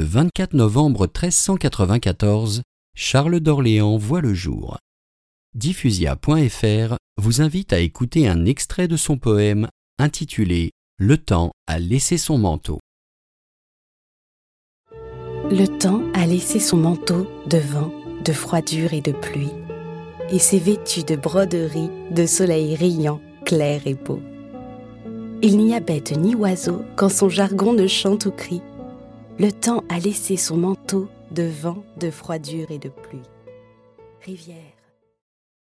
le 24 novembre 1394, Charles d'Orléans voit le jour. Diffusia.fr vous invite à écouter un extrait de son poème intitulé Le temps a laissé son manteau. Le temps a laissé son manteau de vent, de froidure et de pluie, et s'est vêtu de broderies, de soleil riant, clair et beau. Il n'y a bête ni oiseau quand son jargon ne chante ou crie. Le temps a laissé son manteau de vent, de froidure et de pluie. Rivière.